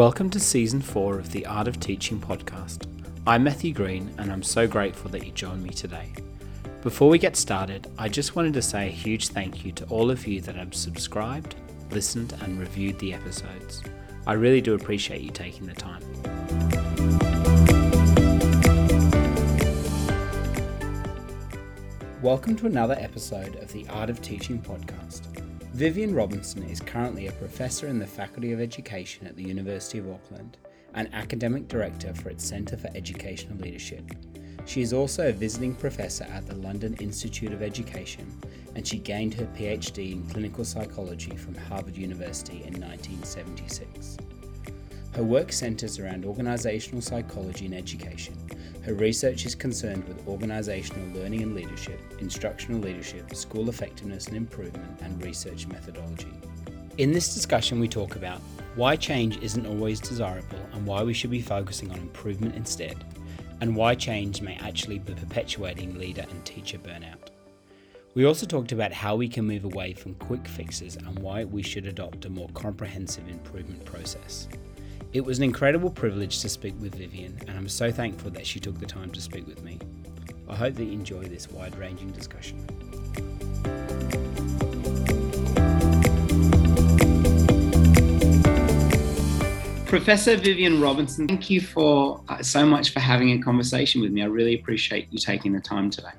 Welcome to season four of the Art of Teaching podcast. I'm Matthew Green, and I'm so grateful that you joined me today. Before we get started, I just wanted to say a huge thank you to all of you that have subscribed, listened, and reviewed the episodes. I really do appreciate you taking the time. Welcome to another episode of the Art of Teaching podcast. Viviane Robinson is currently a professor in the Faculty of Education at the University of Auckland and academic director for its Centre for Educational Leadership. She is also a visiting professor at the London Institute of Education and she gained her PhD in clinical psychology from Harvard University in 1976. Her work centres around organisational psychology in education. Her research is concerned with organisational learning and leadership, instructional leadership, school effectiveness and improvement, and research methodology. In this discussion, we talk about why change isn't always desirable and why we should be focusing on improvement instead, and why change may actually be perpetuating leader and teacher burnout. We also talked about how we can move away from quick fixes and why we should adopt a more comprehensive improvement process. It was an incredible privilege to speak with Viviane, and I'm so thankful that she took the time to speak with me. I hope that you enjoy this wide ranging discussion. Professor Viviane Robinson, thank you for uh, so much for having a conversation with me. I really appreciate you taking the time today.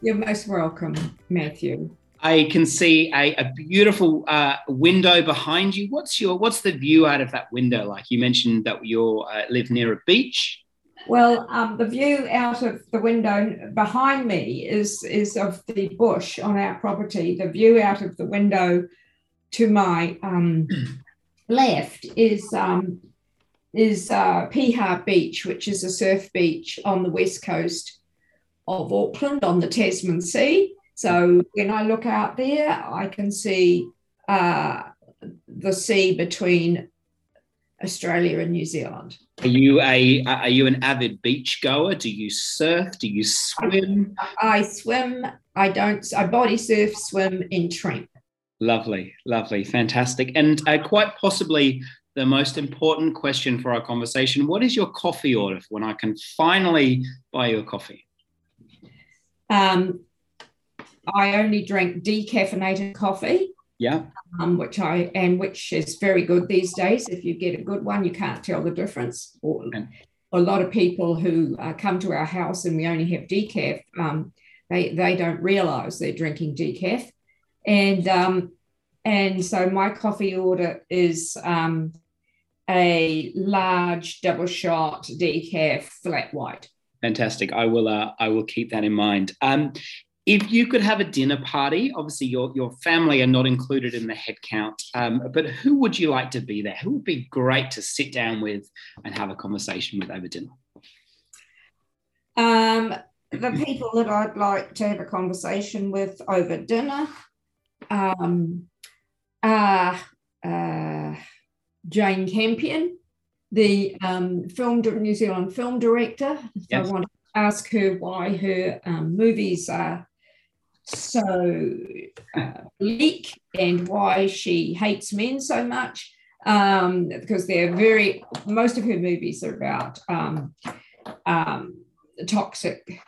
You're most welcome, Matthew. I can see a, a beautiful uh, window behind you. What's your what's the view out of that window like? You mentioned that you uh, live near a beach. Well, um, the view out of the window behind me is is of the bush on our property. The view out of the window to my um, left is um, is uh, Beach, which is a surf beach on the west coast of Auckland on the Tasman Sea. So when I look out there, I can see uh, the sea between Australia and New Zealand. Are you a are you an avid beach goer? Do you surf? Do you swim? I, I swim. I don't. I body surf, swim and Trent. Lovely, lovely, fantastic, and uh, quite possibly the most important question for our conversation: What is your coffee order when I can finally buy you a coffee? Um, I only drink decaffeinated coffee. Yeah. Um, which I and which is very good these days. If you get a good one, you can't tell the difference. Or, okay. A lot of people who uh, come to our house and we only have decaf, um, they they don't realise they're drinking decaf, and um, and so my coffee order is um, a large double shot decaf flat white. Fantastic. I will. Uh, I will keep that in mind. Um, if you could have a dinner party, obviously your, your family are not included in the head count, um, but who would you like to be there? Who would be great to sit down with and have a conversation with over dinner? Um, the people that I'd like to have a conversation with over dinner um, are uh, Jane Campion, the um, film New Zealand film director. Yes. I want to ask her why her um, movies are so uh, bleak and why she hates men so much um, because they're very most of her movies are about um, um, toxic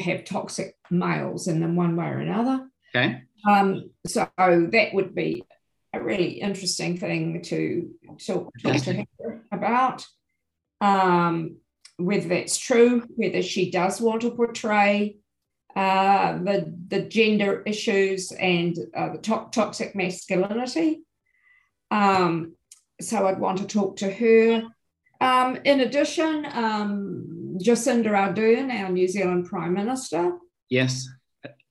have toxic males in them one way or another. Okay. Um, so that would be a really interesting thing to talk, talk to her about um, whether that's true whether she does want to portray uh, the, the gender issues and uh, the to- toxic masculinity. Um, so I'd want to talk to her. Um, in addition, um, Jacinda Ardern, our New Zealand Prime Minister. Yes.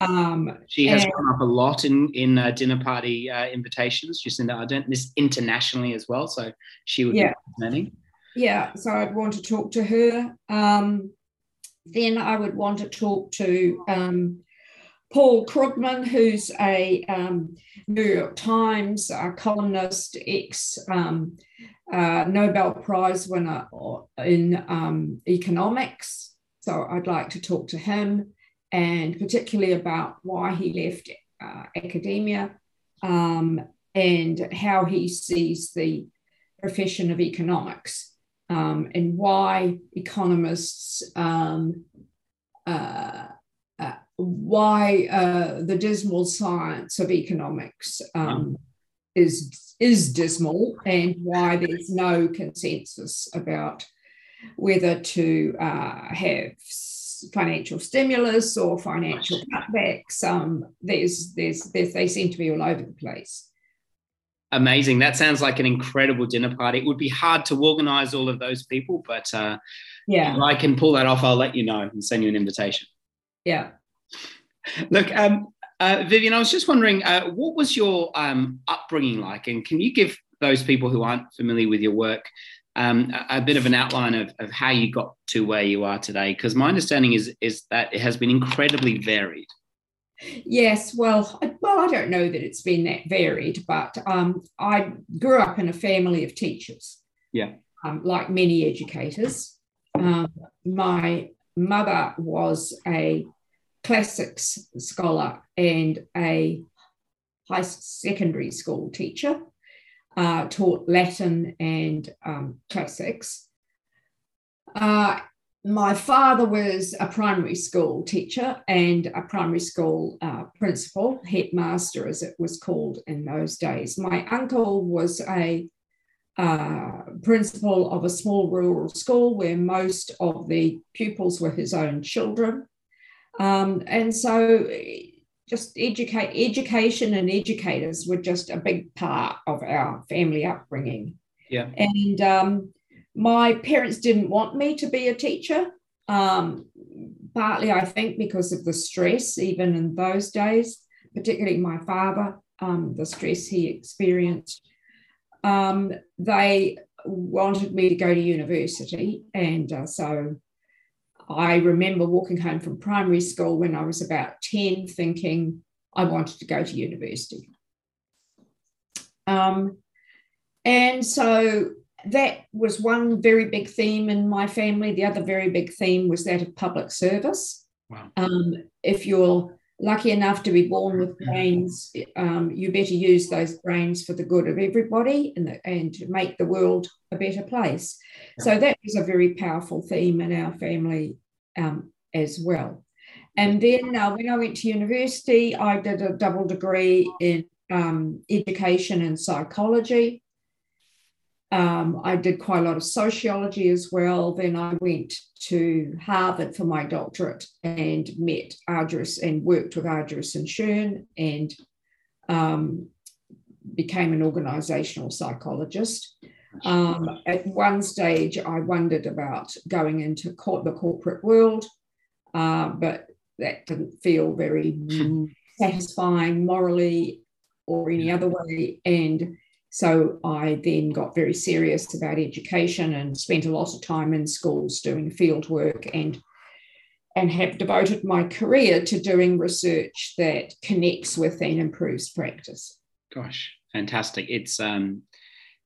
Um, she has and, come up a lot in in uh, dinner party uh, invitations. Jacinda Ardern, this internationally as well, so she would yeah. be many. Yeah, so I'd want to talk to her. Um, then I would want to talk to um, Paul Krugman, who's a um, New York Times uh, columnist, ex um, uh, Nobel Prize winner in um, economics. So I'd like to talk to him and particularly about why he left uh, academia um, and how he sees the profession of economics um, and why economists, um, uh, uh, why uh, the dismal science of economics um, is, is dismal, and why there's no consensus about whether to uh, have financial stimulus or financial cutbacks. Um, there's, there's, there's, they seem to be all over the place. Amazing. That sounds like an incredible dinner party. It would be hard to organize all of those people, but uh, yeah, if I can pull that off, I'll let you know and send you an invitation. Yeah. Look, um, uh, Viviane, I was just wondering, uh, what was your um, upbringing like? And can you give those people who aren't familiar with your work um, a, a, bit of an outline of, of how you got to where you are today? Because my understanding is, is that it has been incredibly varied. Yes, well, I, well, I don't know that it's been that varied, but um, I grew up in a family of teachers. Yeah. Um, like many educators. Um, my mother was a classics scholar and a high secondary school teacher, uh, taught Latin and um, classics. Uh, my father was a primary school teacher and a primary school uh, principal, headmaster as it was called in those days. My uncle was a uh, principal of a small rural school where most of the pupils were his own children. Um, and so just educate education and educators were just a big part of our family upbringing. Yeah. And um, my parents didn't want me to be a teacher, um, partly, I think, because of the stress, even in those days, particularly my father, um, the stress he experienced. Um, they wanted me to go to university. And uh, so I remember walking home from primary school when I was about 10, thinking I wanted to go to university. Um, and so that was one very big theme in my family. The other very big theme was that of public service. Wow. Um, if you're lucky enough to be born with brains, um, you better use those brains for the good of everybody and, the, and to make the world a better place. Yeah. So that was a very powerful theme in our family um, as well. And then uh, when I went to university, I did a double degree in um, education and psychology. Um, I did quite a lot of sociology as well. Then I went to Harvard for my doctorate and met Argyris and worked with Argyris and Schön and um, became an organizational psychologist. Um, at one stage, I wondered about going into the corporate world, uh, but that didn't feel very satisfying morally or any other way. And so I then got very serious about education and spent a lot of time in schools doing field work and and have devoted my career to doing research that connects with and improves practice. Gosh, fantastic! It's um,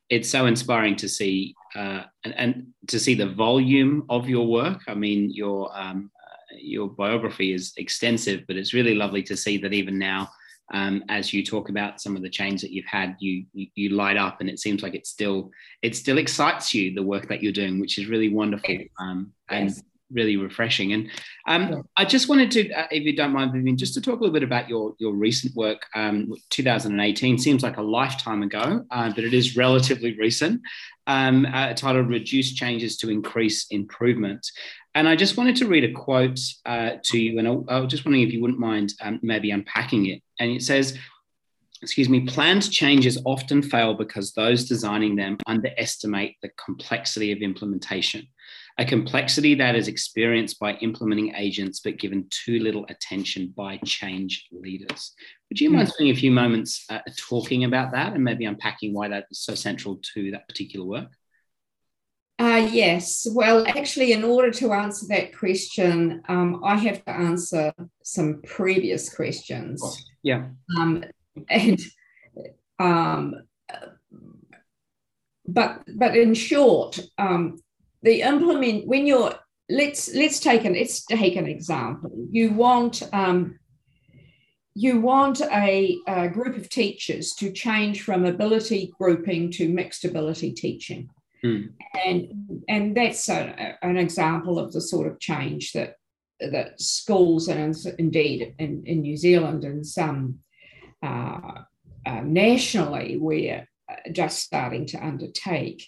it's so inspiring to see uh, and, and to see the volume of your work. I mean, your um, uh, your biography is extensive, but it's really lovely to see that even now um, as you talk about some of the change that you've had, you, you, you light up, and it seems like it still it still excites you the work that you're doing, which is really wonderful um, and yes. really refreshing. And um, yeah. I just wanted to, uh, if you don't mind, Viviane, just to talk a little bit about your your recent work. Um, 2018 seems like a lifetime ago, uh, but it is relatively recent. Um, uh, titled "Reduce Changes to Increase Improvement." And I just wanted to read a quote uh, to you, and I, I, was just wondering if you wouldn't mind um, maybe unpacking it. And it says, excuse me, planned changes often fail because those designing them underestimate the complexity of implementation, a complexity that is experienced by implementing agents but given too little attention by change leaders. Would you mind hmm. spending a few moments uh, talking about that and maybe unpacking why that is so central to that particular work? Uh, yes. Well, actually, in order to answer that question, um, I have to answer some previous questions. Yeah. Um, and um, but but in short, um, the implement when you're let's let's take an let's take an example. You want um, you want a, a, group of teachers to change from ability grouping to mixed ability teaching. Mm. And, and that's a, an example of the sort of change that, that schools and indeed in, in New Zealand and some uh, uh, nationally we're just starting to undertake.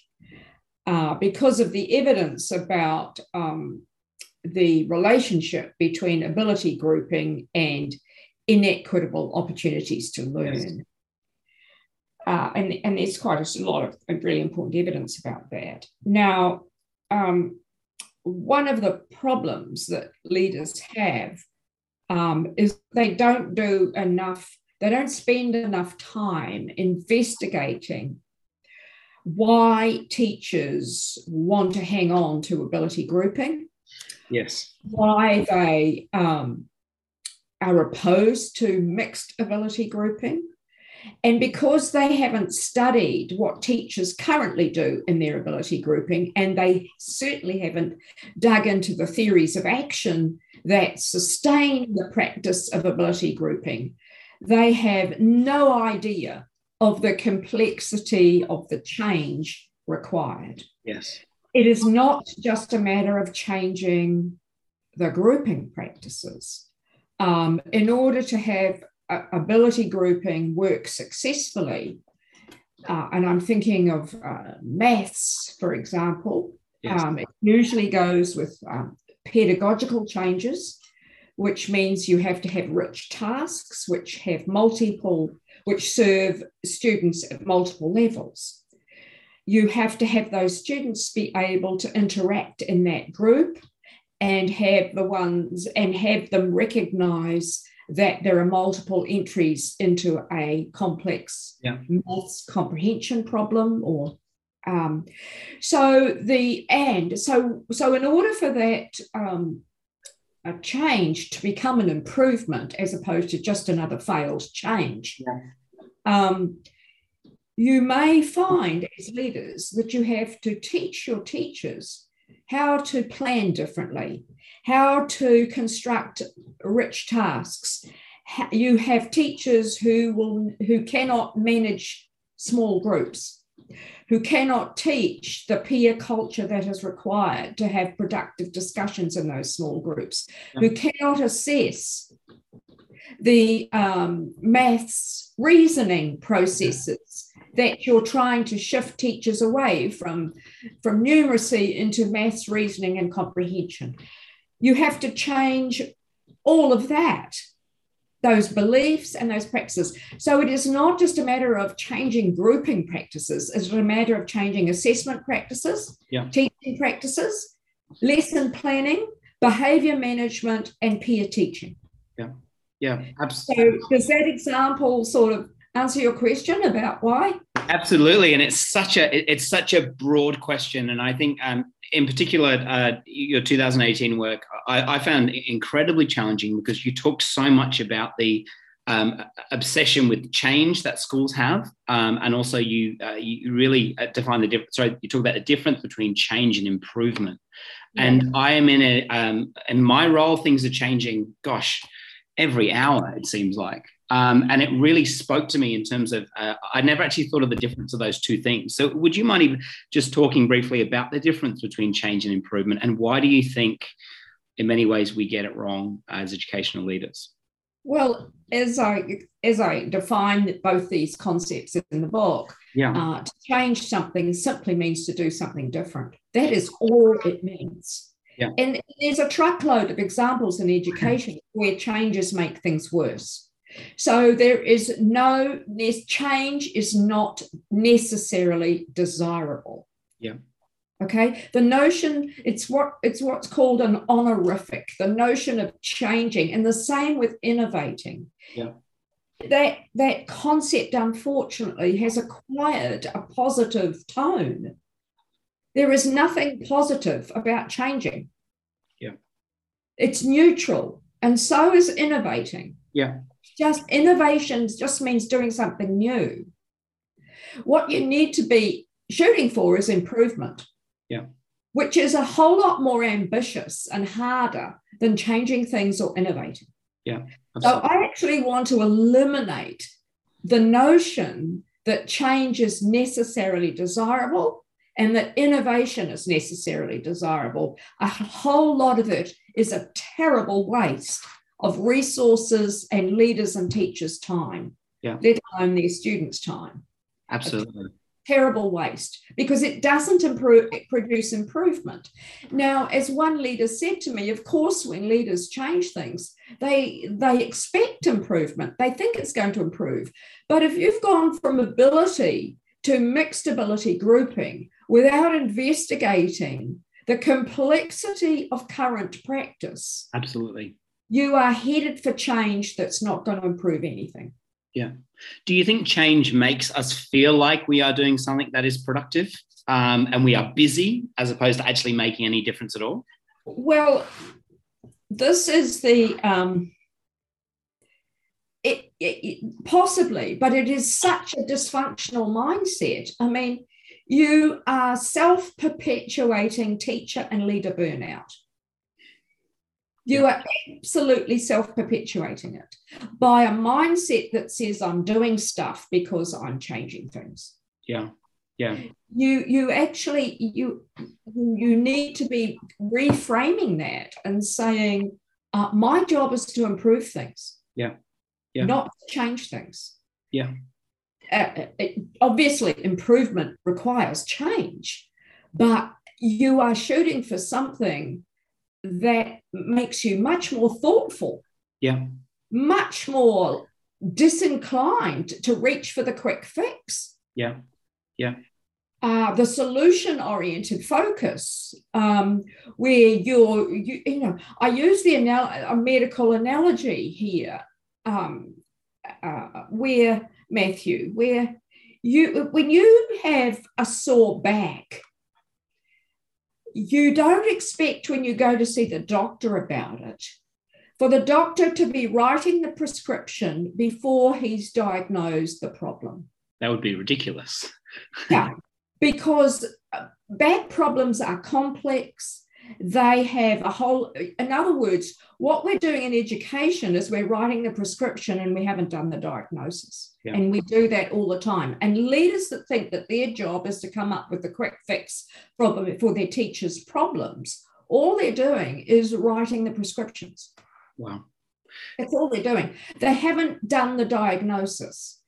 Uh, because of the evidence about um, the relationship between ability grouping and inequitable opportunities to learn. Yes. Uh, and, and there's quite a lot of really important evidence about that. Now, um, one of the problems that leaders have um, is they don't do enough, they don't spend enough time investigating why teachers want to hang on to ability grouping. Yes. Why they um, are opposed to mixed ability grouping. And because they haven't studied what teachers currently do in their ability grouping, and they certainly haven't dug into the theories of action that sustain the practice of ability grouping, they have no idea of the complexity of the change required. Yes. It is not just a matter of changing the grouping practices um, in order to have ability grouping work successfully, uh, and I'm thinking of uh, maths, for example, yes. um, it usually goes with um, pedagogical changes, which means you have to have rich tasks which have multiple, which serve students at multiple levels. You have to have those students be able to interact in that group and have the ones and have them recognize that there are multiple entries into a complex yeah. maths comprehension problem or um, so the and so so in order for that um, a change to become an improvement as opposed to just another failed change yeah. um, you may find as leaders that you have to teach your teachers how to plan differently, how to construct rich tasks. You have teachers who will who cannot manage small groups, who cannot teach the peer culture that is required to have productive discussions in those small groups, who cannot assess the um, maths reasoning processes that you're trying to shift teachers away from, from numeracy into maths reasoning and comprehension. You have to change all of that, those beliefs and those practices. So it is not just a matter of changing grouping practices, it's a matter of changing assessment practices, yeah. teaching practices, lesson planning, behavior management, and peer teaching. Yeah. Yeah, absolutely. So does that example sort of answer your question about why? Absolutely, and it's such a it's such a broad question, and I think um, in particular uh, your 2018 work I, I, found incredibly challenging because you talked so much about the um, obsession with change that schools have, um, and also you uh, you really uh, define the difference. Sorry, you talk about the difference between change and improvement. Yeah. And I am in a um, in my role, things are changing. Gosh, every hour it seems like. Um, and it really spoke to me in terms of uh, I never actually thought of the difference of those two things. So, would you mind even just talking briefly about the difference between change and improvement, and why do you think, in many ways, we get it wrong as educational leaders? Well, as I as I define both these concepts in the book, yeah. Uh, to change something simply means to do something different. That is all it means. Yeah. And there's a truckload of examples in education where changes make things worse. So there is no this change is not necessarily desirable. Yeah. Okay. The notion it's what it's what's called an honorific, the notion of changing, and the same with innovating. Yeah. That that concept, unfortunately, has acquired a positive tone. There is nothing positive about changing. Yeah. It's neutral, and so is innovating. Yeah just innovation just means doing something new. What you need to be shooting for is improvement. Yeah. Which is a whole lot more ambitious and harder than changing things or innovating. Yeah. So I actually want to eliminate the notion that change is necessarily desirable and that innovation is necessarily desirable. A whole lot of it is a terrible waste of resources and leaders and teachers' time, yeah. let alone their students' time. Absolutely. Terrible waste because it doesn't improve produce improvement. Now as one leader said to me of course when leaders change things they they expect improvement. They think it's going to improve. But if you've gone from ability to mixed ability grouping without investigating the complexity of current practice absolutely you are headed for change that's not going to improve anything yeah. Do you think change makes us feel like we are doing something that is productive um, and we are busy as opposed to actually making any difference at all? Well, this is the. Um, it, it, possibly, but it is such a dysfunctional mindset. I mean, you are self perpetuating teacher and leader burnout. You are absolutely self perpetuating it by a mindset that says, I'm doing stuff because I'm changing things. Yeah. Yeah. You you actually you you need to be reframing that and saying, uh, my job is to improve things. Yeah. Yeah. Not change things. Yeah. Uh, it, obviously, improvement requires change, but you are shooting for something that makes you much more thoughtful. Yeah. Much more disinclined to reach for the quick fix. Yeah. Yeah. Uh, the solution oriented focus, um, where you're, you, you know, I use the anal- a medical analogy here, um, uh, where Matthew, where you, when you have a sore back, you don't expect when you go to see the doctor about it for the doctor to be writing the prescription before he's diagnosed the problem. That would be ridiculous. yeah, because uh, back problems are complex. They have a whole, in other words, what we're doing in education is we're writing the prescription and we haven't done the diagnosis. Yeah. And we do that all the time. And leaders that think that their job is to come up with the quick fix for, for their teachers' problems, all they're doing is writing the prescriptions. Wow. That's all they're doing. They haven't done the diagnosis.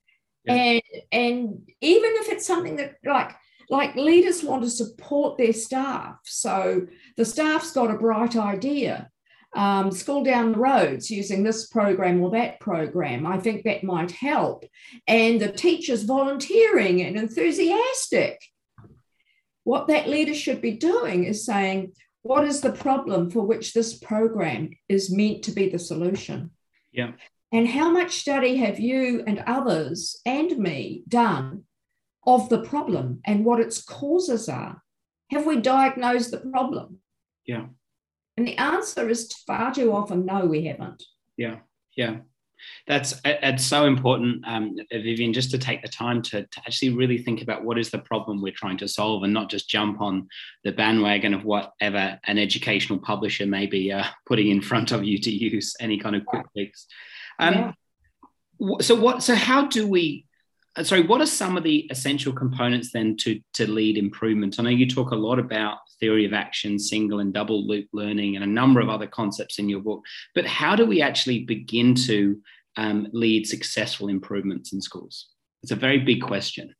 Yeah. And and even if it's something that like like leaders want to support their staff. So the staff's got a bright idea. Um, school down the roads using this program or that program. I think that might help. And the teacher's volunteering and enthusiastic. What that leader should be doing is saying, what is the problem for which this program is meant to be the solution? Yeah. And how much study have you and others and me done of the problem and what its causes are? Have we diagnosed the problem? Yeah. And the answer is far too often no, we haven't. Yeah. Yeah. That's it's so important, um, Viviane, just to take the time to, to actually really think about what is the problem we're trying to solve and not just jump on the bandwagon of whatever an educational publisher may be uh, putting in front of you to use any kind of quick fix. Um, yeah. So what? So how do we sorry, what are some of the essential components then to, to lead improvement? I know you talk a lot about theory of action, single and double loop learning, and a number of other concepts in your book. But how do we actually begin to um, lead successful improvements in schools? It's a very big question.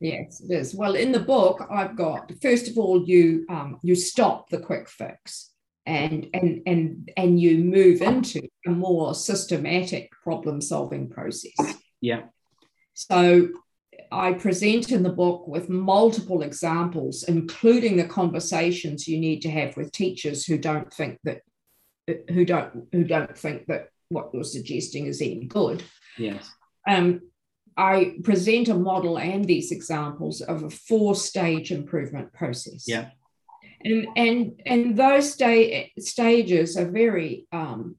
Yes, it is. Well, in the book, I've got first of all, you um, you stop the quick fix and and and and you move into a more systematic problem solving process. Yeah. So I present in the book with multiple examples, including the conversations you need to have with teachers who don't think that who don't who don't think that what you're suggesting is any good. Yes. Um, I present a model and these examples of a four-stage improvement process. Yeah. And and and those sta- stages are very um,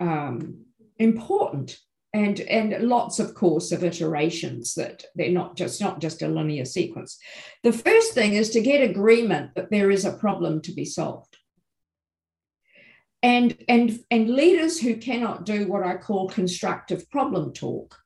um, important and and lots of course of iterations that they're not just not just a linear sequence. The first thing is to get agreement that there is a problem to be solved. And and and leaders who cannot do what I call constructive problem talk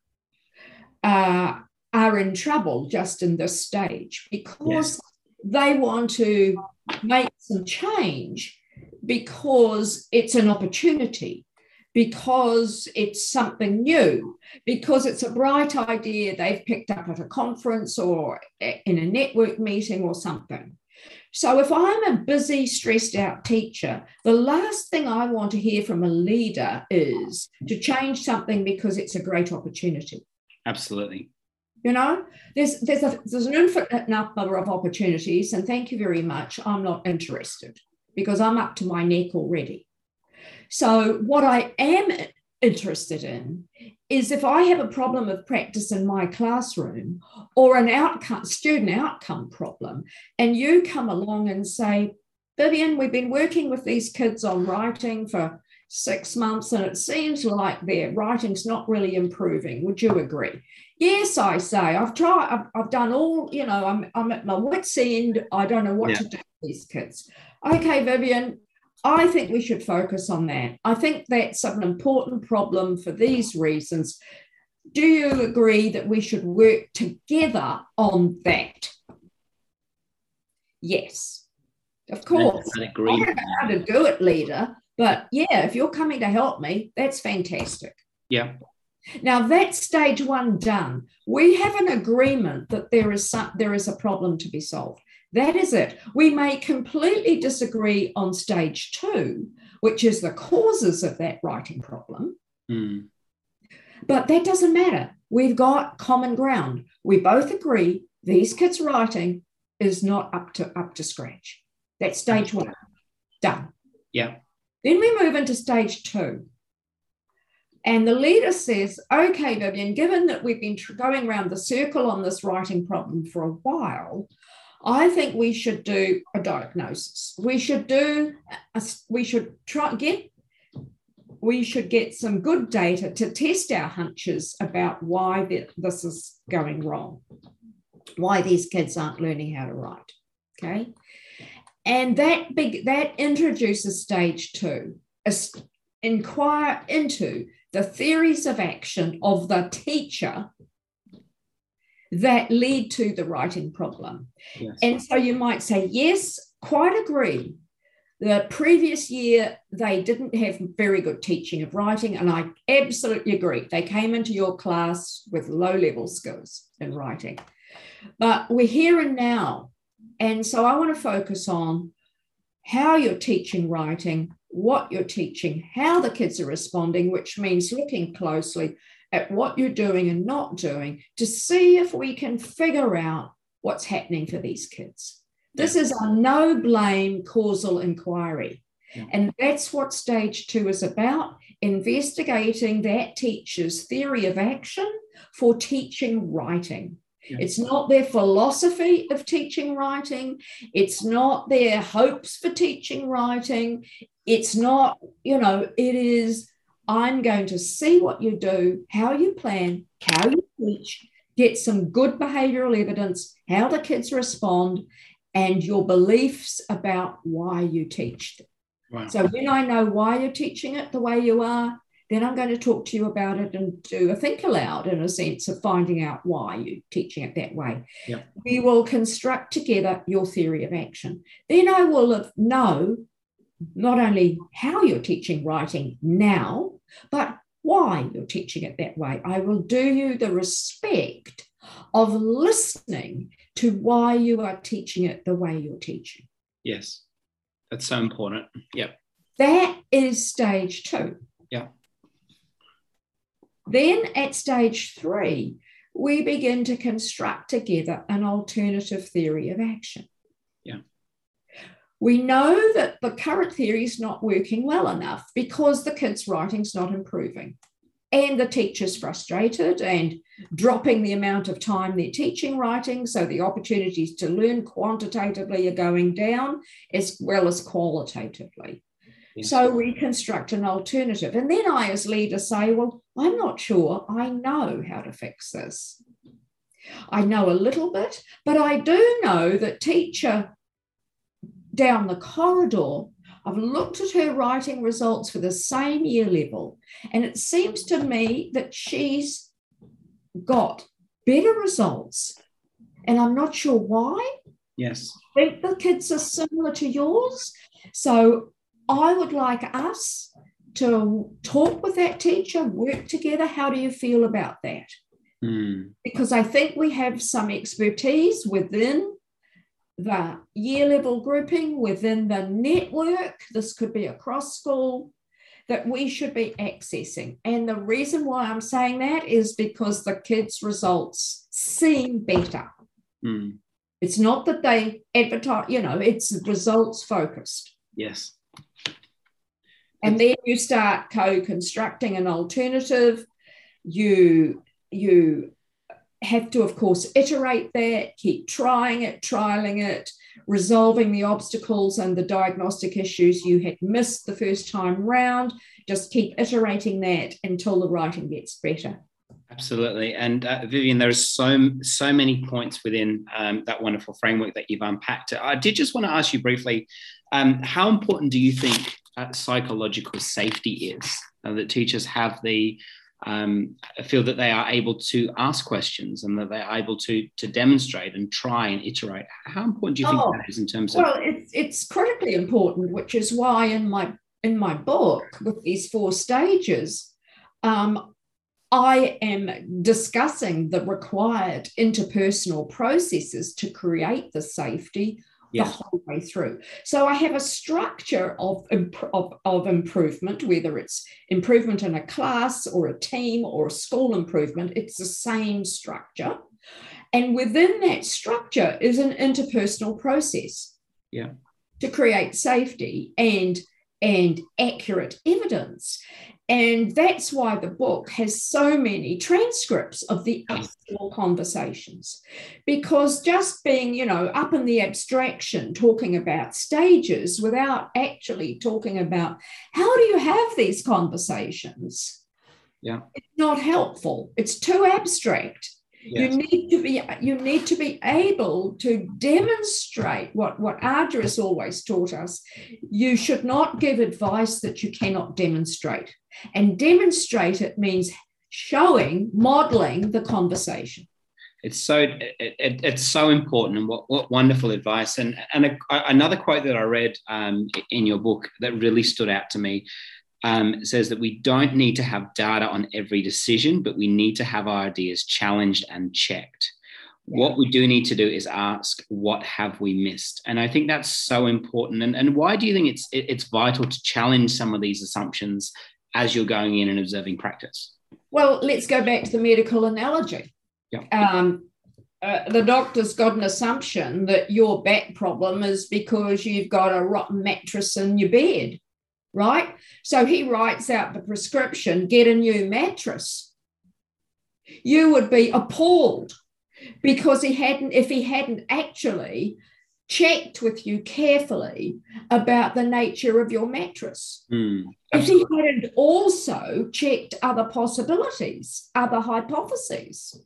uh, are in trouble just in this stage because they want to make some change because it's an opportunity because it's something new, because it's a bright idea they've picked up at a conference or in a network meeting or something. So, if I'm a busy, stressed out teacher, the last thing I want to hear from a leader is to change something because it's a great opportunity. Absolutely. You know, there's there's a there's an infinite number of opportunities, and thank you very much. I'm not interested because I'm up to my neck already. So, what I am interested in is if I have a problem of practice in my classroom or an outcome, student outcome problem, and you come along and say, Viviane, we've been working with these kids on writing for six months and it seems like their writing's not really improving. Would you agree? Yes, I say. I've tried, I've, I've done all, you know, I'm, I'm at my wits' end. I don't know what yeah. to do with these kids. Okay, Viviane, I think we should focus on that. I think that's an important problem for these reasons. Do you agree that we should work together on that? Yes, of course. I agree. I don't know how to do it, leader, but yeah, if you're coming to help me, that's fantastic. Yeah. Now that's stage one done. We have an agreement that there is some, there is a problem to be solved. That is it. We may completely disagree on stage two, which is the causes of that writing problem. Mm. But that doesn't matter. We've got common ground. We both agree these kids' writing is not up to up to scratch. That's stage one. Done. Yeah. Then we move into stage two. And the leader says, okay, Viviane, given that we've been going around the circle on this writing problem for a while, I think we should do a diagnosis. We should do, a, we should try get, we should get some good data to test our hunches about why this is going wrong, why these kids aren't learning how to write. Okay. And that big that introduces stage two, inquire into the theories of action of the teacher that lead to the writing problem. Yes. And so you might say, yes, quite agree. The previous year, they didn't have very good teaching of writing, and I absolutely agree. They came into your class with low level skills in writing. But we're here and now. And so I want to focus on how you're teaching writing, what you're teaching, how the kids are responding, which means looking closely at what you're doing and not doing to see if we can figure out what's happening for these kids. This is a no blame causal inquiry. And that's what stage two is about investigating that teacher's theory of action for teaching writing. Yeah. It's not their philosophy of teaching writing. It's not their hopes for teaching writing. It's not, you know, it is I'm going to see what you do, how you plan, how you teach, get some good behavioral evidence, how the kids respond, and your beliefs about why you teach them. Wow. So when I know why you're teaching it the way you are, then I'm going to talk to you about it and do a think aloud in a sense of finding out why you're teaching it that way. Yep. We will construct together your theory of action. Then I will know not only how you're teaching writing now, but why you're teaching it that way. I will do you the respect of listening to why you are teaching it the way you're teaching. Yes, that's so important. Yep. That is stage two. Yeah. Then at stage three, we begin to construct together an alternative theory of action. We know that the current theory is not working well enough because the kids' writing's not improving. And the teacher's frustrated and dropping the amount of time they're teaching writing. So the opportunities to learn quantitatively are going down as well as qualitatively. Yes. So we construct an alternative. And then I, as leader, say, Well, I'm not sure I know how to fix this. I know a little bit, but I do know that teacher down the corridor I've looked at her writing results for the same year level, and it seems to me that she's got better results. And I'm not sure why. Yes. I think the kids are similar to yours. So I would like us to talk with that teacher, work together. How do you feel about that? Mm. Because I think we have some expertise within the year level grouping within the network. This could be across school that we should be accessing. And the reason why I'm saying that is because the kids' results seem better. Mm. It's not that they advertise, you know, it's results focused. Yes. And then you start co-constructing an alternative. You you have to, of course, iterate that, keep trying it, trialing it, resolving the obstacles and the diagnostic issues you had missed the first time round. Just keep iterating that until the writing gets better. Absolutely, and uh, Viviane, there are so so many points within um, that wonderful framework that you've unpacked. I did just want to ask you briefly, um, how important do you think uh, psychological safety is? Uh, that teachers have the um, feel that they are able to ask questions and that they are able to to demonstrate and try and iterate. How important do you think oh, that is in terms of? Well, it's it's critically important, which is why in my in my book with these four stages, um, I am discussing the required interpersonal processes to create the safety the whole way through. So I have a structure of, of, of improvement, whether it's improvement in a class or a team or a school improvement, it's the same structure. And within that structure is an interpersonal process. Yeah. To create safety and and accurate evidence. And that's why the book has so many transcripts of the actual conversations. Because just being, you know, up in the abstraction, talking about stages without actually talking about how do you have these conversations? Yeah. It's not helpful. It's too abstract. Yes. You need to be you need to be able to demonstrate what what Argyris always taught us. You should not give advice that you cannot demonstrate. And demonstrate it means showing, modeling the conversation. It's so it, it, it's so important, and what, what wonderful advice. And and a, another quote that I read um, in your book that really stood out to me um, says that we don't need to have data on every decision, but we need to have our ideas challenged and checked. Yeah. What we do need to do is ask, what have we missed? And I think that's so important. And, and why do you think it's it, it's vital to challenge some of these assumptions as you're going in and observing practice? Well, let's go back to the medical analogy. Yeah. Um, uh, the doctor's got an assumption that your back problem is because you've got a rotten mattress in your bed right? So he writes out the prescription get a new mattress. You would be appalled because he hadn't, if he hadn't actually checked with you carefully about the nature of your mattress. Mm, if he hadn't also checked other possibilities, other hypotheses,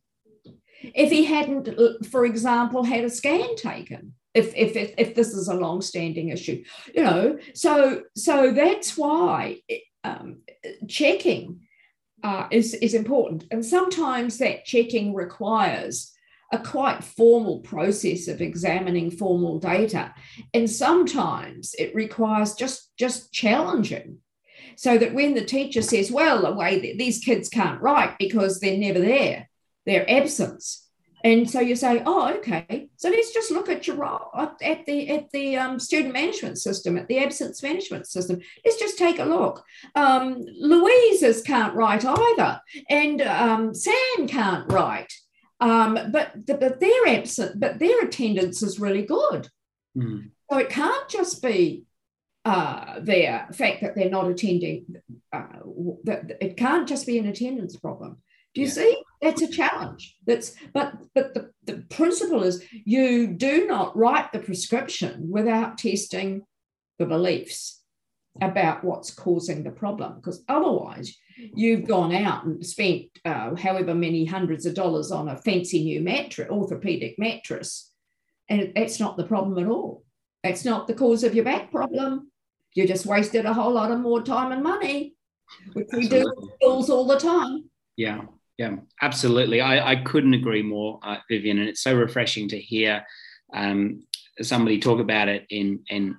if he hadn't, for example, had a scan taken, if if if, if this is a long-standing issue you know? So so that's why um, checking uh, is is important. And sometimes that checking requires a quite formal process of examining formal data. And sometimes it requires just just challenging. So that when the teacher says well the way these kids can't write because they're never there they're absence and so you say, oh, okay. So let's just look at your at the at the um, student management system, at the absence management system. Let's just take a look. Um, Louise's can't write either, and um, Sam can't write. Um, but the, but their absent, but their attendance is really good. Mm. So it can't just be uh, their fact that they're not attending. Uh, that it can't just be an attendance problem. Do you yeah. see? That's a challenge. That's but but the, the principle is you do not write the prescription without testing the beliefs about what's causing the problem because otherwise you've gone out and spent uh, however many hundreds of dollars on a fancy new mattress orthopedic mattress and that's not the problem at all that's not the cause of your back problem You just wasted a whole lot of more time and money, which we do schools all the time. Yeah, yeah, absolutely. I, I couldn't agree more, uh, Viviane, and it's so refreshing to hear um, somebody talk about it in in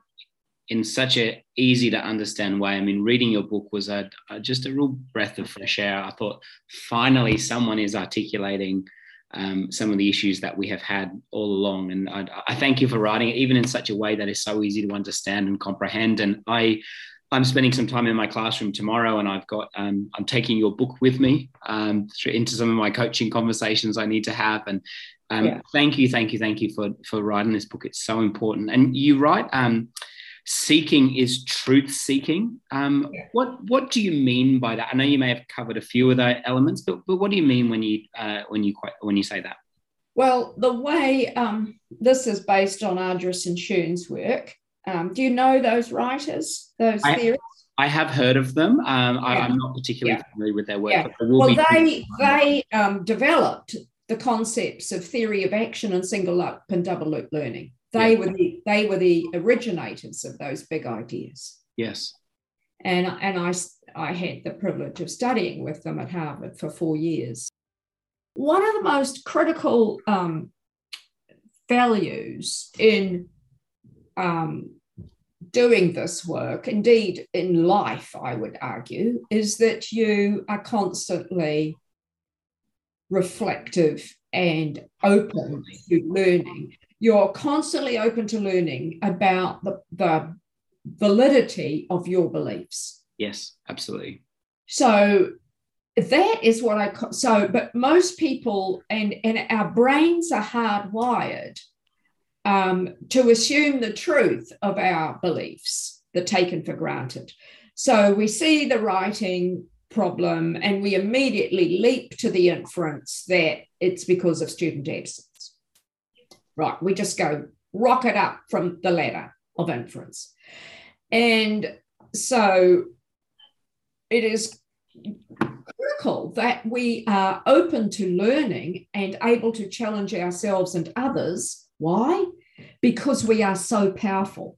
in such a easy to understand way. I mean, reading your book was a, a, just a real breath of fresh air. I thought finally someone is articulating um, some of the issues that we have had all along, and I, I, thank you for writing it, even in such a way that is so easy to understand and comprehend. And I. I'm spending some time in my classroom tomorrow, and I've got um, I'm taking your book with me um, into some of my coaching conversations I need to have, and um, yeah. thank you, thank you, thank you for for writing this book. It's so important. And you write, um, seeking is truth seeking. Um, yeah. What what do you mean by that? I know you may have covered a few of the elements, but but what do you mean when you uh, when you when you say that? Well, the way um, this is based on Argyris and Schön's work. Um, do you know those writers? Those I, theories? I have heard of them. Um, I, am not particularly yeah. familiar with their work. Yeah. well, they they um, developed the concepts of theory of action and single loop and double loop learning. They were the they were the originators of those big ideas. Yes. And and I I had the privilege of studying with them at Harvard for four years. One of the most critical um, values in um, doing this work, indeed in life, I would argue, is that you are constantly reflective and open to learning. You're constantly open to learning about the, the validity of your beliefs. Yes, absolutely. So that is what I so but most people and and our brains are hardwired um, to assume the truth of our beliefs, the taken for granted. So we see the writing problem and we immediately leap to the inference that it's because of student absence. Right, we just go rocket up from the ladder of inference. And so it is critical that we are open to learning and able to challenge ourselves and others. Why? Because we are so powerful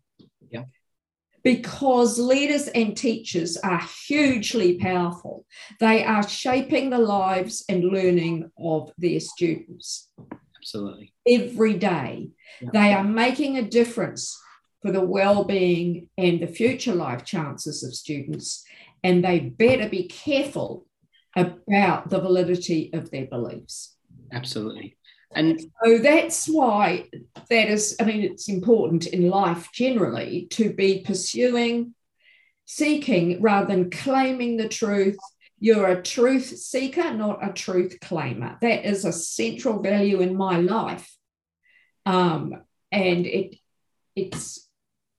because leaders and teachers are hugely powerful. They are shaping the lives and learning of their students. Absolutely. Every day. Yeah. They are making a difference for the well-being and the future life chances of students and they better be careful about the validity of their beliefs. Absolutely. And so that's why that is, I mean, it's important in life generally to be pursuing, seeking rather than claiming the truth. You're a truth seeker, not a truth claimer. That is a central value in my life. Um, and it it's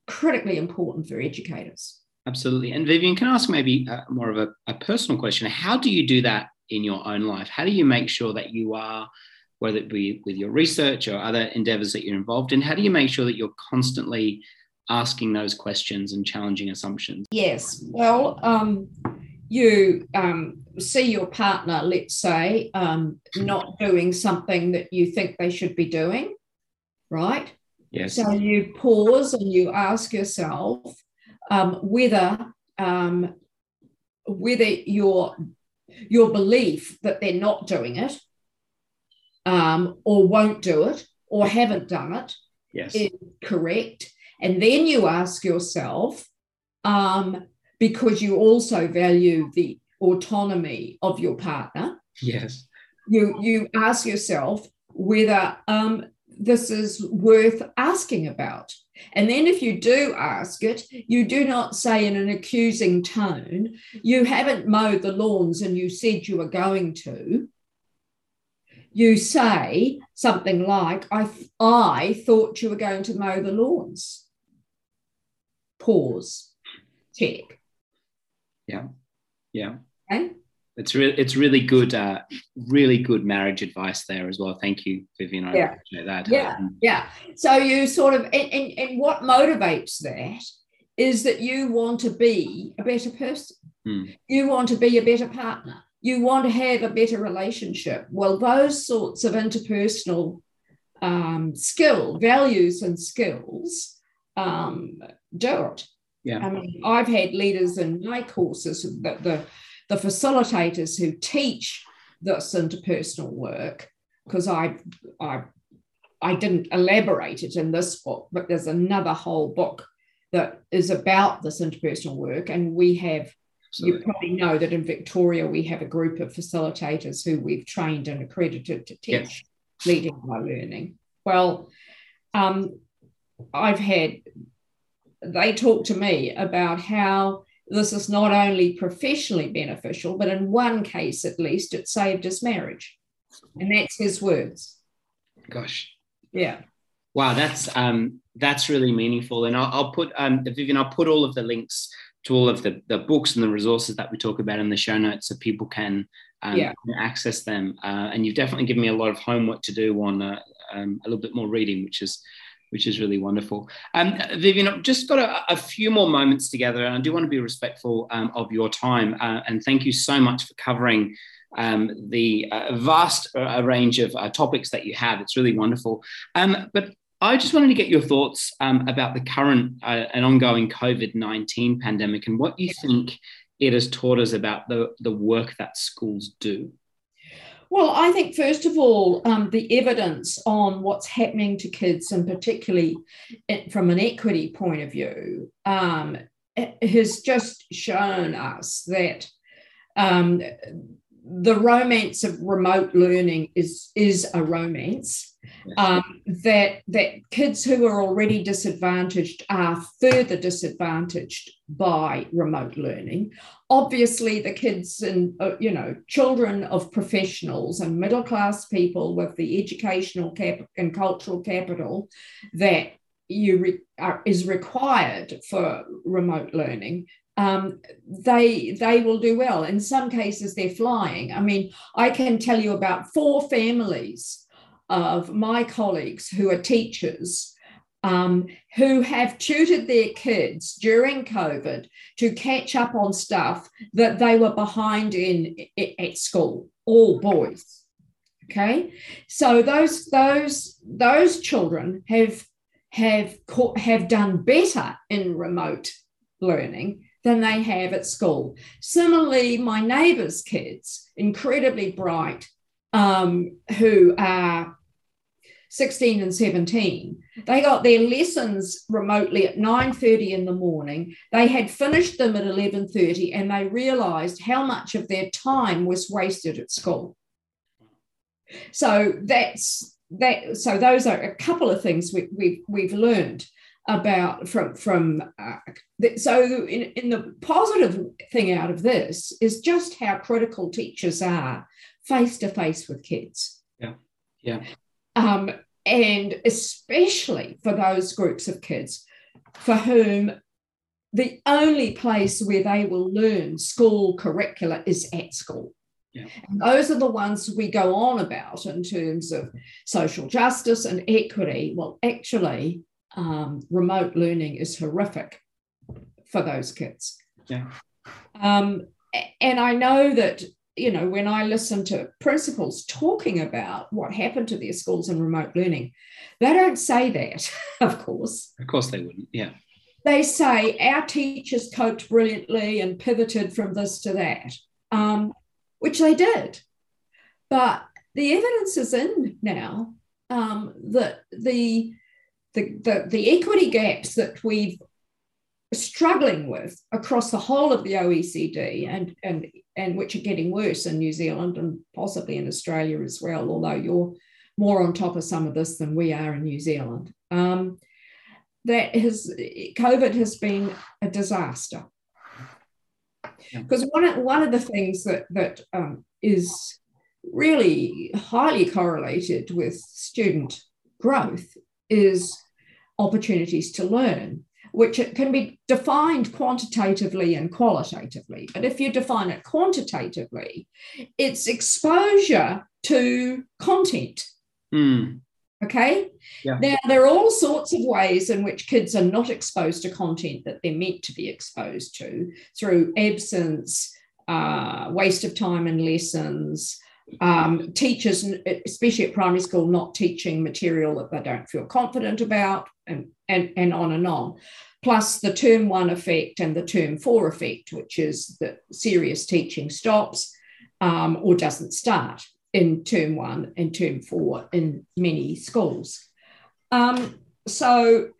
critically important for educators. Absolutely. And Viviane, can I ask maybe uh, more of a, a personal question? How do you do that in your own life? How do you make sure that you are whether it be with your research or other endeavors that you're involved in? How do you make sure that you're constantly asking those questions and challenging assumptions? Yes. Well, um, you um, see your partner, let's say, um, not doing something that you think they should be doing, right? Yes. So you pause and you ask yourself um, whether um, whether your your belief that they're not doing it um, or won't do it or haven't done it yes. is correct. And then you ask yourself, um, because you also value the autonomy of your partner. Yes. You you ask yourself whether um, this is worth asking about. And then, if you do ask it, you do not say in an accusing tone, You haven't mowed the lawns and you said you were going to you say something like, I, I thought you were going to mow the lawns. Pause. Check. Yeah. Yeah. Okay. It's really it's really good, uh, really good marriage advice there as well. Thank you, Viviane. I yeah. appreciate that. Yeah, um, yeah. So you sort of and, and, and what motivates that is that you want to be a better person. Hmm. You want to be a better partner you want to have a better relationship. Well, those sorts of interpersonal um, skill, values, and skills um, do it. Yeah. I mean, I've had leaders in my courses that the the facilitators who teach this interpersonal work, because I I I didn't elaborate it in this book, but there's another whole book that is about this interpersonal work, and we have. Absolutely. You probably know that in Victoria we have a group of facilitators who we've trained and accredited to teach Yes. leading by learning. Well, um, I've had they talk to me about how this is not only professionally beneficial, but in one case at least, it saved his marriage. And that's his words. Gosh. Yeah. Wow, that's um, that's really meaningful, and I'll, I'll put um, Viviane. I'll put all of the links to all of the, the books and the resources that we talk about in the show notes, so people can, um, Yeah. access them. Uh, and you've definitely given me a lot of homework to do on uh, um, a little bit more reading, which is which is really wonderful. Um, Viviane, I've just got a, a few more moments together, and I do want to be respectful um, of your time. Uh, and thank you so much for covering um, the uh, vast uh, range of uh, topics that you have. It's really wonderful. Um, but I just wanted to get your thoughts um, about the current uh, and ongoing COVID 19 pandemic and what you think it has taught us about the, the work that schools do. Well, I think, first of all, um, the evidence on what's happening to kids, and particularly it- from an equity point of view, um, has just shown us that um, the romance of remote learning is, is a romance. Um, that that kids who are already disadvantaged are further disadvantaged by remote learning obviously the kids and uh, you know children of professionals and middle class people with the educational cap- and cultural capital that you re- are, is required for remote learning um, they they will do well. In some cases they're flying. I mean i can tell you about four families of my colleagues who are teachers um, who have tutored their kids during COVID to catch up on stuff that they were behind in at school, all boys. Okay, so those those those children have have have done better in remote learning than they have at school. Similarly, my neighbours' kids, incredibly bright, um, who are 16 and 17 they got their lessons remotely at 9.30 in the morning. They had finished them at 11.30 and they realized how much of their time was wasted at school. So that's that so those are a couple of things we, we, we've learned about from from uh, so in, in the positive thing out of this is just how critical teachers are face to face with kids yeah yeah um, and especially for those groups of kids for whom the only place where they will learn school curricula is at school. Yeah. And those are the ones we go on about in terms of social justice and equity. Well, actually, um, remote learning is horrific for those kids. Yeah. Um, and I know that you know, when I listen to principals talking about what happened to their schools in remote learning, they don't say that, of course. Of course, they wouldn't. Yeah. They say our teachers coped brilliantly and pivoted from this to that, um, which they did. But the evidence is in now um, that the, the, the, the equity gaps that we've struggling with across the whole of the OECD and, and, and which are getting worse in New Zealand and possibly in Australia as well, although you're more on top of some of this than we are in New Zealand. Um, that has COVID has been a disaster. Because one of, one of the things that, that um, is really highly correlated with student growth is opportunities to learn which it can be defined quantitatively and qualitatively. But if you define it quantitatively, it's exposure to content. Mm. Okay. Yeah. Now, there are all sorts of ways in which kids are not exposed to content that they're meant to be exposed to through absence, uh, waste of time in lessons, um, teachers, especially at primary school, not teaching material that they don't feel confident about, and, and, and on and on. Plus the term one effect and the term four effect, which is that serious teaching stops um, or doesn't start in term one and term four in many schools. Um, so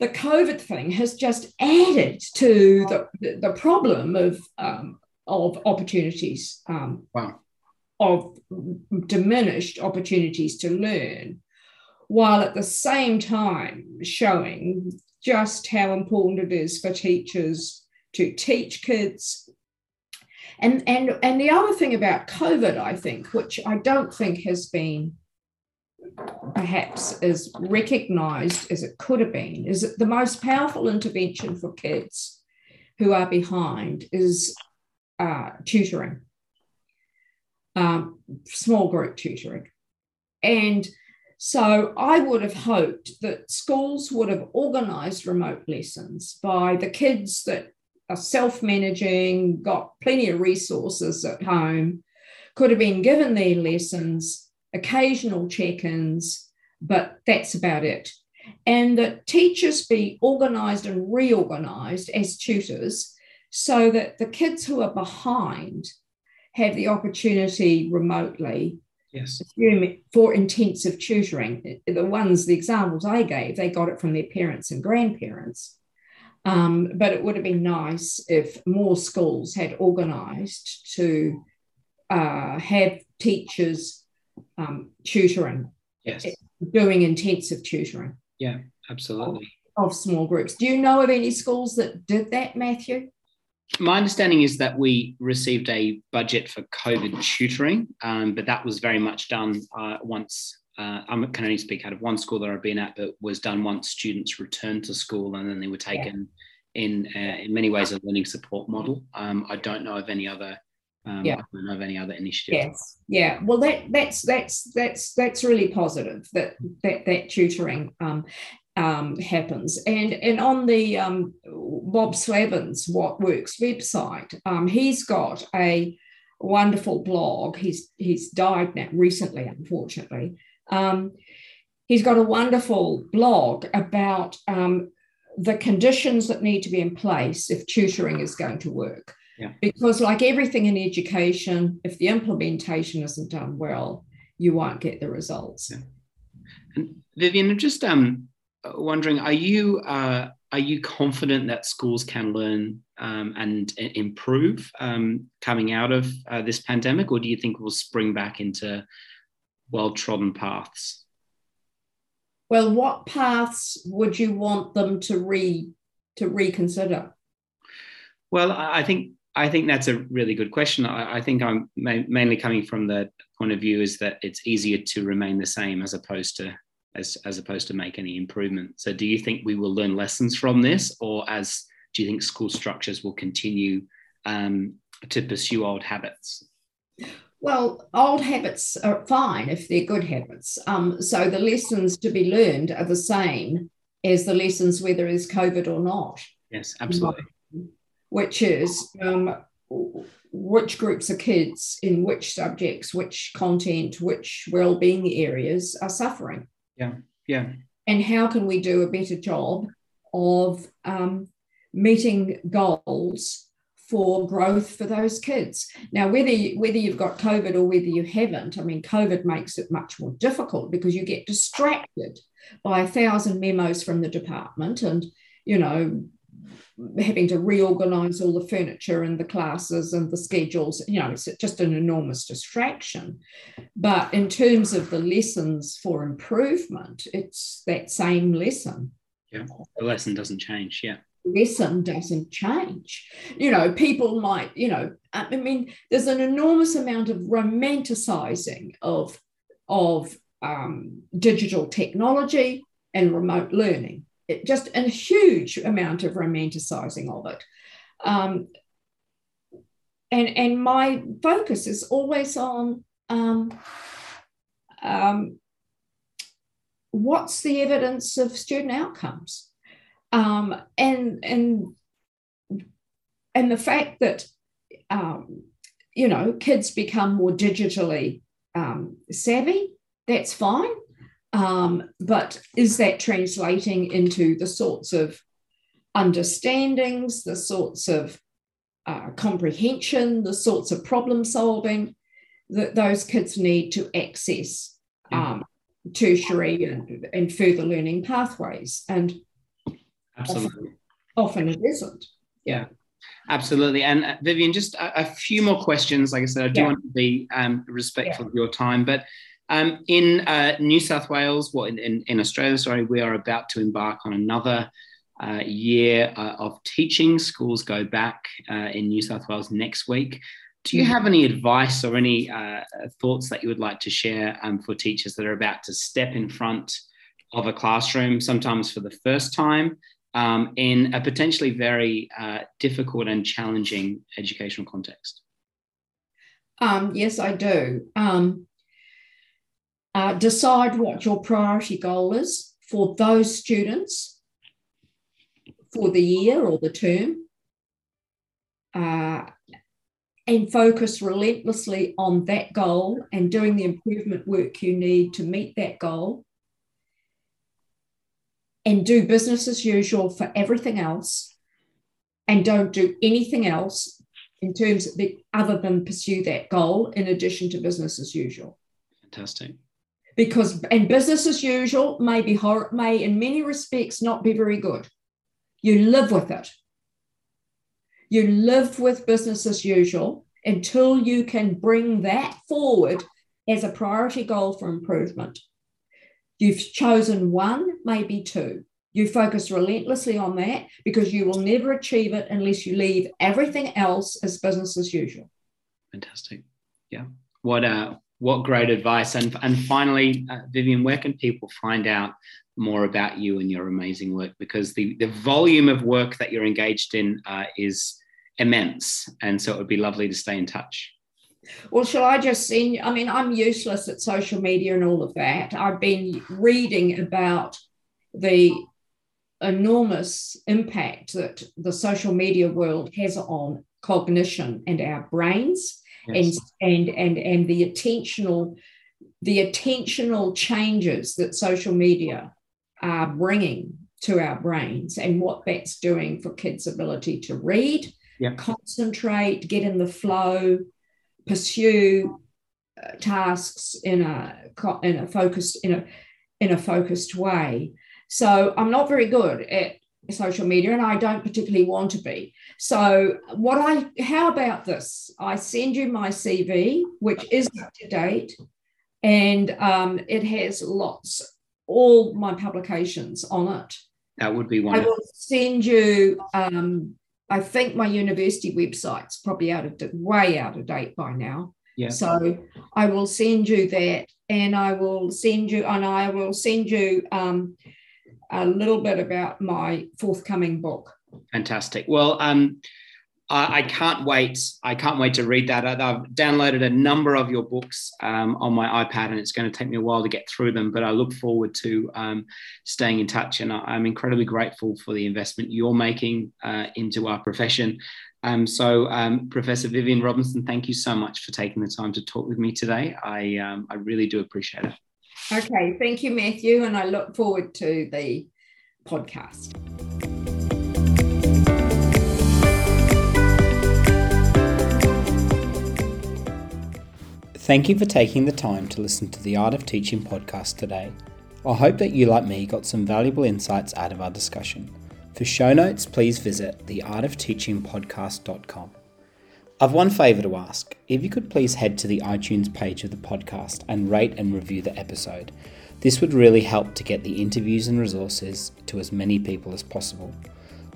the COVID thing has just added to the, the problem of, um, of opportunities um, wow of diminished opportunities to learn, while at the same time showing just how important it is for teachers to teach kids. And, and, and the other thing about COVID, I think, which I don't think has been perhaps as recognized as it could have been, is that the most powerful intervention for kids who are behind is uh, tutoring um, small group tutoring. And so I would have hoped that schools would have organised remote lessons by the kids that are self managing, got plenty of resources at home, could have been given their lessons, occasional check ins, but that's about it. And that teachers be organised and reorganised as tutors so that the kids who are behind have the opportunity remotely yes. for intensive tutoring. The ones, the examples I gave, they got it from their parents and grandparents. Um, but it would have been nice if more schools had organised to uh, have teachers um, tutoring, yes. doing intensive tutoring. Yeah, absolutely. Of, of small groups. Do you know of any schools that did that, Matthew? My understanding is that we received a budget for COVID tutoring, um, but that was very much done uh, once. Uh, I can only speak out of one school that I've been at, but was done once students returned to school and then they were taken yeah. in uh, in many ways a learning support model. Um, I don't know of any other. Um, yeah. I don't know of any other initiatives. Yes, yeah. Well, that that's that's that's that's really positive that that that tutoring um, um, happens. And, and on the um, Bob Slavin's What Works website, um, he's got a wonderful blog. He's, he's died now recently, unfortunately. Um, he's got a wonderful blog about um, the conditions that need to be in place if tutoring is going to work. Yeah. Because, like everything in education, if the implementation isn't done well, you won't get the results. Yeah. And Viviane, just um, wondering, are you uh, are you confident that schools can learn um, and, improve um, coming out of uh, this pandemic, or do you think we'll spring back into well trodden paths? Well, what paths would you want them to re to reconsider? Well, I think I think that's a really good question. I, I think I'm ma- mainly coming from the point of view is that it's easier to remain the same as opposed to as, as opposed to make any improvement. So, do you think we will learn lessons from this, or as do you think school structures will continue um, to pursue old habits? Well, old habits are fine if they're good habits. Um, so the lessons to be learned are the same as the lessons whether it's COVID or not. Yes, absolutely. Which is um, which groups of kids in which subjects, which content, which well-being areas are suffering. Yeah, yeah. And how can we do a better job of um, meeting goals for growth for those kids? Now, whether you, whether you've got COVID or whether you haven't, I mean, COVID makes it much more difficult because you get distracted by a thousand memos from the department and you know having to reorganize all the furniture and the classes and the schedules you know it's just an enormous distraction. But in terms of the lessons for improvement it's that same lesson. Yeah. The lesson doesn't change yeah. Lesson doesn't change. You know people might you know i mean there's an enormous amount of romanticizing of of um, digital technology and remote learning just a huge amount of romanticizing of it. Um, and, and my focus is always on um, um, what's the evidence of student outcomes um, and and and the fact that um, you know, kids become more digitally um, savvy. That's fine. Um, but is that translating into the sorts of understandings, the sorts of uh, comprehension, the sorts of problem solving that those kids need to access um, tertiary and, and further learning pathways? And absolutely, often, often it isn't. Yeah. Absolutely. And uh, Viviane, just a, a, few more questions. Like I said, I do yeah. want to be um, respectful yeah. of your time, but um, in uh, New South Wales, well, in, in, in, Australia, sorry, we are about to embark on another uh, year uh, of teaching. Schools go back uh, in New South Wales next week. Do you have any advice or any uh, thoughts that you would like to share um, for teachers that are about to step in front of a classroom, sometimes for the first time, um, in a potentially very uh, difficult and challenging educational context? Um, yes, I do. Uh, decide what your priority goal is for those students for the year or the term. Uh, and focus relentlessly on that goal and doing the improvement work you need to meet that goal and do business as usual for everything else and don't do anything else in terms of the, other than pursue that goal in addition to business as usual fantastic because and business as usual may be hor- may in many respects not be very good you live with it you live with business as usual until you can bring that forward as a priority goal for improvement You've chosen one, maybe two. You focus relentlessly on that because you will never achieve it unless you leave everything else as business as usual. Fantastic. Yeah. What uh what great advice. And and finally, uh, Viviane, where can people find out more about you and your amazing work? Because the the volume of work that you're engaged in uh, is immense, and so it would be lovely to stay in touch. Well, shall I just send? I mean, I'm useless at social media and all of that. I've been reading about the enormous impact that the social media world has on cognition and our brains yes. and and and and the attentional the attentional changes that social media are bringing to our brains and what that's doing for kids ability to read yep. concentrate get in the flow pursue uh, tasks in a in a focused in a in a focused way. So I'm not very good at social media and I don't particularly want to be. So what I how about this? I send you my CV, which is up to date, and um, it has lots all my publications on it. That would be wonderful. I will send you um, I think my university website's probably out of way out of date by now. Yeah. So I will send you that, and I will send you, and I will send you um, a little bit about my forthcoming book. Fantastic. Well, um, I, I can't wait. I can't wait to read that. I've downloaded a number of your books um, on my iPad, and it's going to take me a while to get through them. But I look forward to um, staying in touch, and I, am incredibly grateful for the investment you're making uh, into our profession. Um, so, um, Professor Viviane Robinson, thank you so much for taking the time to talk with me today. I um, I really do appreciate it. Okay, thank you, Matthew, and I look forward to the podcast. Thank you for taking the time to listen to the Art of Teaching podcast today. I hope that you, like me, got some valuable insights out of our discussion. For show notes, please visit theartofteachingpodcast.com. I've one favour to ask. If you could please head to the iTunes page of the podcast and rate and review the episode. This would really help to get the interviews and resources to as many people as possible.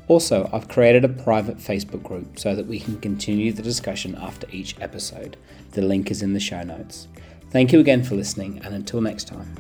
Also, I've created a private Facebook group so that we can continue the discussion after each episode. The link is in the show notes. Thank you again for listening, and until next time.